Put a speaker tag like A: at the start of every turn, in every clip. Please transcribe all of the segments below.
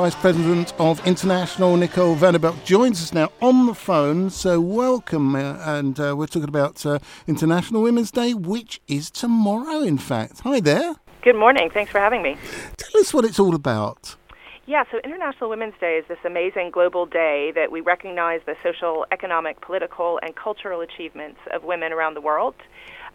A: Vice President of International, Nicole Vanderbilt, joins us now on the phone. So, welcome. Uh, and uh, we're talking about uh, International Women's Day, which is tomorrow, in fact. Hi there.
B: Good morning. Thanks for having me.
A: Tell us what it's all about.
B: Yeah, so International Women's Day is this amazing global day that we recognize the social, economic, political, and cultural achievements of women around the world.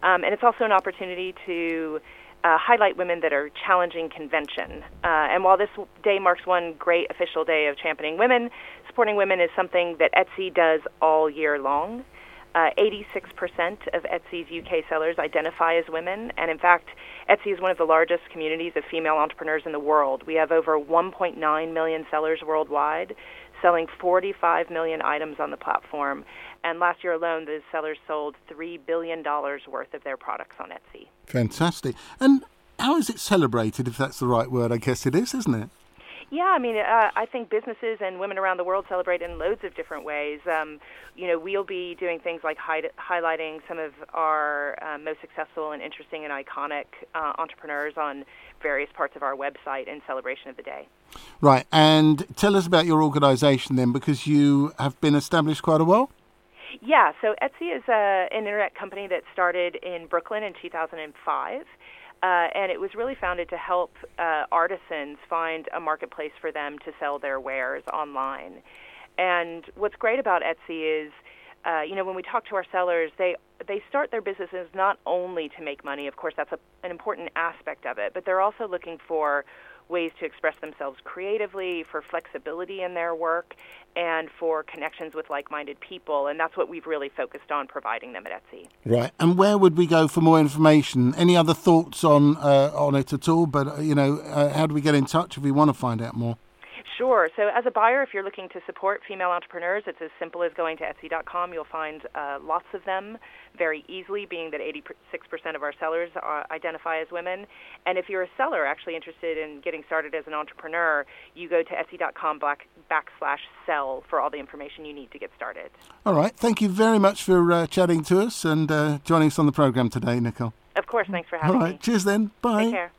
B: Um, and it's also an opportunity to uh, highlight women that are challenging convention. Uh, and while this day marks one great official day of championing women, supporting women is something that Etsy does all year long. Uh, 86% of Etsy's UK sellers identify as women, and in fact, Etsy is one of the largest communities of female entrepreneurs in the world. We have over 1.9 million sellers worldwide, selling 45 million items on the platform. And last year alone, the sellers sold $3 billion worth of their products on Etsy.
A: Fantastic. And how is it celebrated, if that's the right word? I guess it is, isn't it?
B: Yeah, I mean, uh, I think businesses and women around the world celebrate in loads of different ways. Um, you know, we'll be doing things like hi- highlighting some of our uh, most successful and interesting and iconic uh, entrepreneurs on various parts of our website in celebration of the day.
A: Right, and tell us about your organisation then, because you have been established quite a while.
B: Yeah, so Etsy is a, an internet company that started in Brooklyn in 2005. Uh, and it was really founded to help uh, artisans find a marketplace for them to sell their wares online. And what's great about Etsy is, uh, you know, when we talk to our sellers, they they start their businesses not only to make money. Of course, that's a, an important aspect of it, but they're also looking for ways to express themselves creatively, for flexibility in their work, and for connections with like minded people. And that's what we've really focused on providing them at Etsy.
A: Right. And where would we go for more information? Any other thoughts on, uh, on it at all? But, uh, you know, uh, how do we get in touch if we want to find out more?
B: Sure. So, as a buyer, if you're looking to support female entrepreneurs, it's as simple as going to Etsy.com. You'll find uh, lots of them very easily, being that 86% of our sellers are, identify as women. And if you're a seller actually interested in getting started as an entrepreneur, you go to Etsy.com back, backslash sell for all the information you need to get started.
A: All right. Thank you very much for uh, chatting to us and uh, joining us on the program today, Nicole.
B: Of course. Thanks for having
A: me. All right.
B: Me.
A: Cheers then. Bye.
B: Take care.